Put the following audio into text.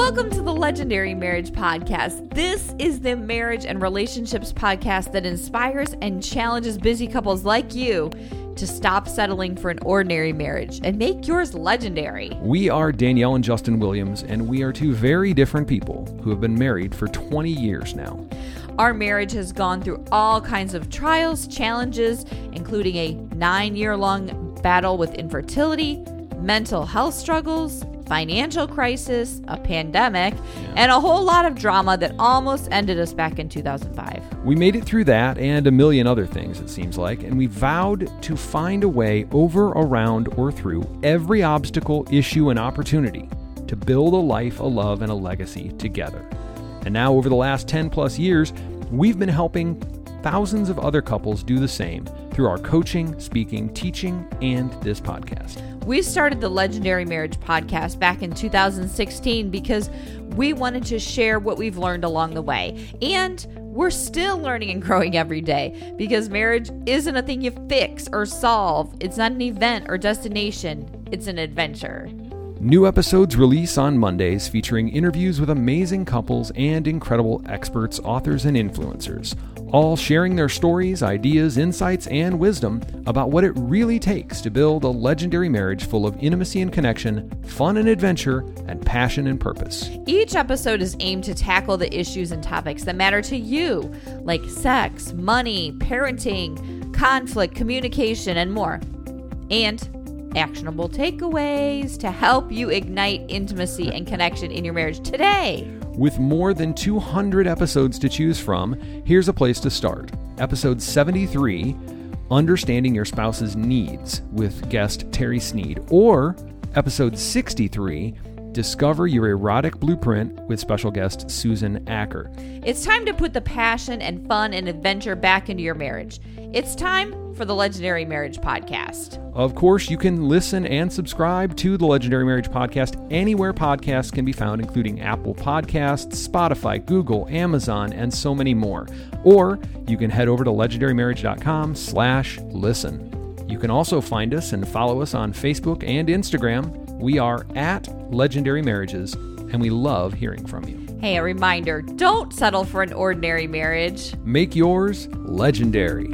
Welcome to the Legendary Marriage Podcast. This is the marriage and relationships podcast that inspires and challenges busy couples like you to stop settling for an ordinary marriage and make yours legendary. We are Danielle and Justin Williams, and we are two very different people who have been married for 20 years now. Our marriage has gone through all kinds of trials, challenges, including a nine year long battle with infertility, mental health struggles, financial crisis, a pandemic, yeah. and a whole lot of drama that almost ended us back in 2005. We made it through that and a million other things, it seems like, and we vowed to find a way over, around, or through every obstacle, issue, and opportunity to build a life, a love, and a legacy together. And now, over the last 10 plus years, we've been helping thousands of other couples do the same through our coaching, speaking, teaching, and this podcast. We started the Legendary Marriage podcast back in 2016 because we wanted to share what we've learned along the way. And we're still learning and growing every day because marriage isn't a thing you fix or solve. It's not an event or destination, it's an adventure. New episodes release on Mondays featuring interviews with amazing couples and incredible experts, authors, and influencers all sharing their stories, ideas, insights, and wisdom about what it really takes to build a legendary marriage full of intimacy and connection, fun and adventure, and passion and purpose. Each episode is aimed to tackle the issues and topics that matter to you, like sex, money, parenting, conflict, communication, and more. And actionable takeaways to help you ignite intimacy and connection in your marriage today. With more than 200 episodes to choose from, here's a place to start. Episode 73 Understanding Your Spouse's Needs with guest Terry Sneed, or episode 63 Discover Your Erotic Blueprint with special guest Susan Acker. It's time to put the passion and fun and adventure back into your marriage. It's time for the Legendary Marriage Podcast. Of course, you can listen and subscribe to the Legendary Marriage Podcast anywhere podcasts can be found, including Apple Podcasts, Spotify, Google, Amazon, and so many more. Or you can head over to legendarymarriage.com slash listen. You can also find us and follow us on Facebook and Instagram. We are at Legendary Marriages, and we love hearing from you. Hey, a reminder don't settle for an ordinary marriage. Make yours legendary.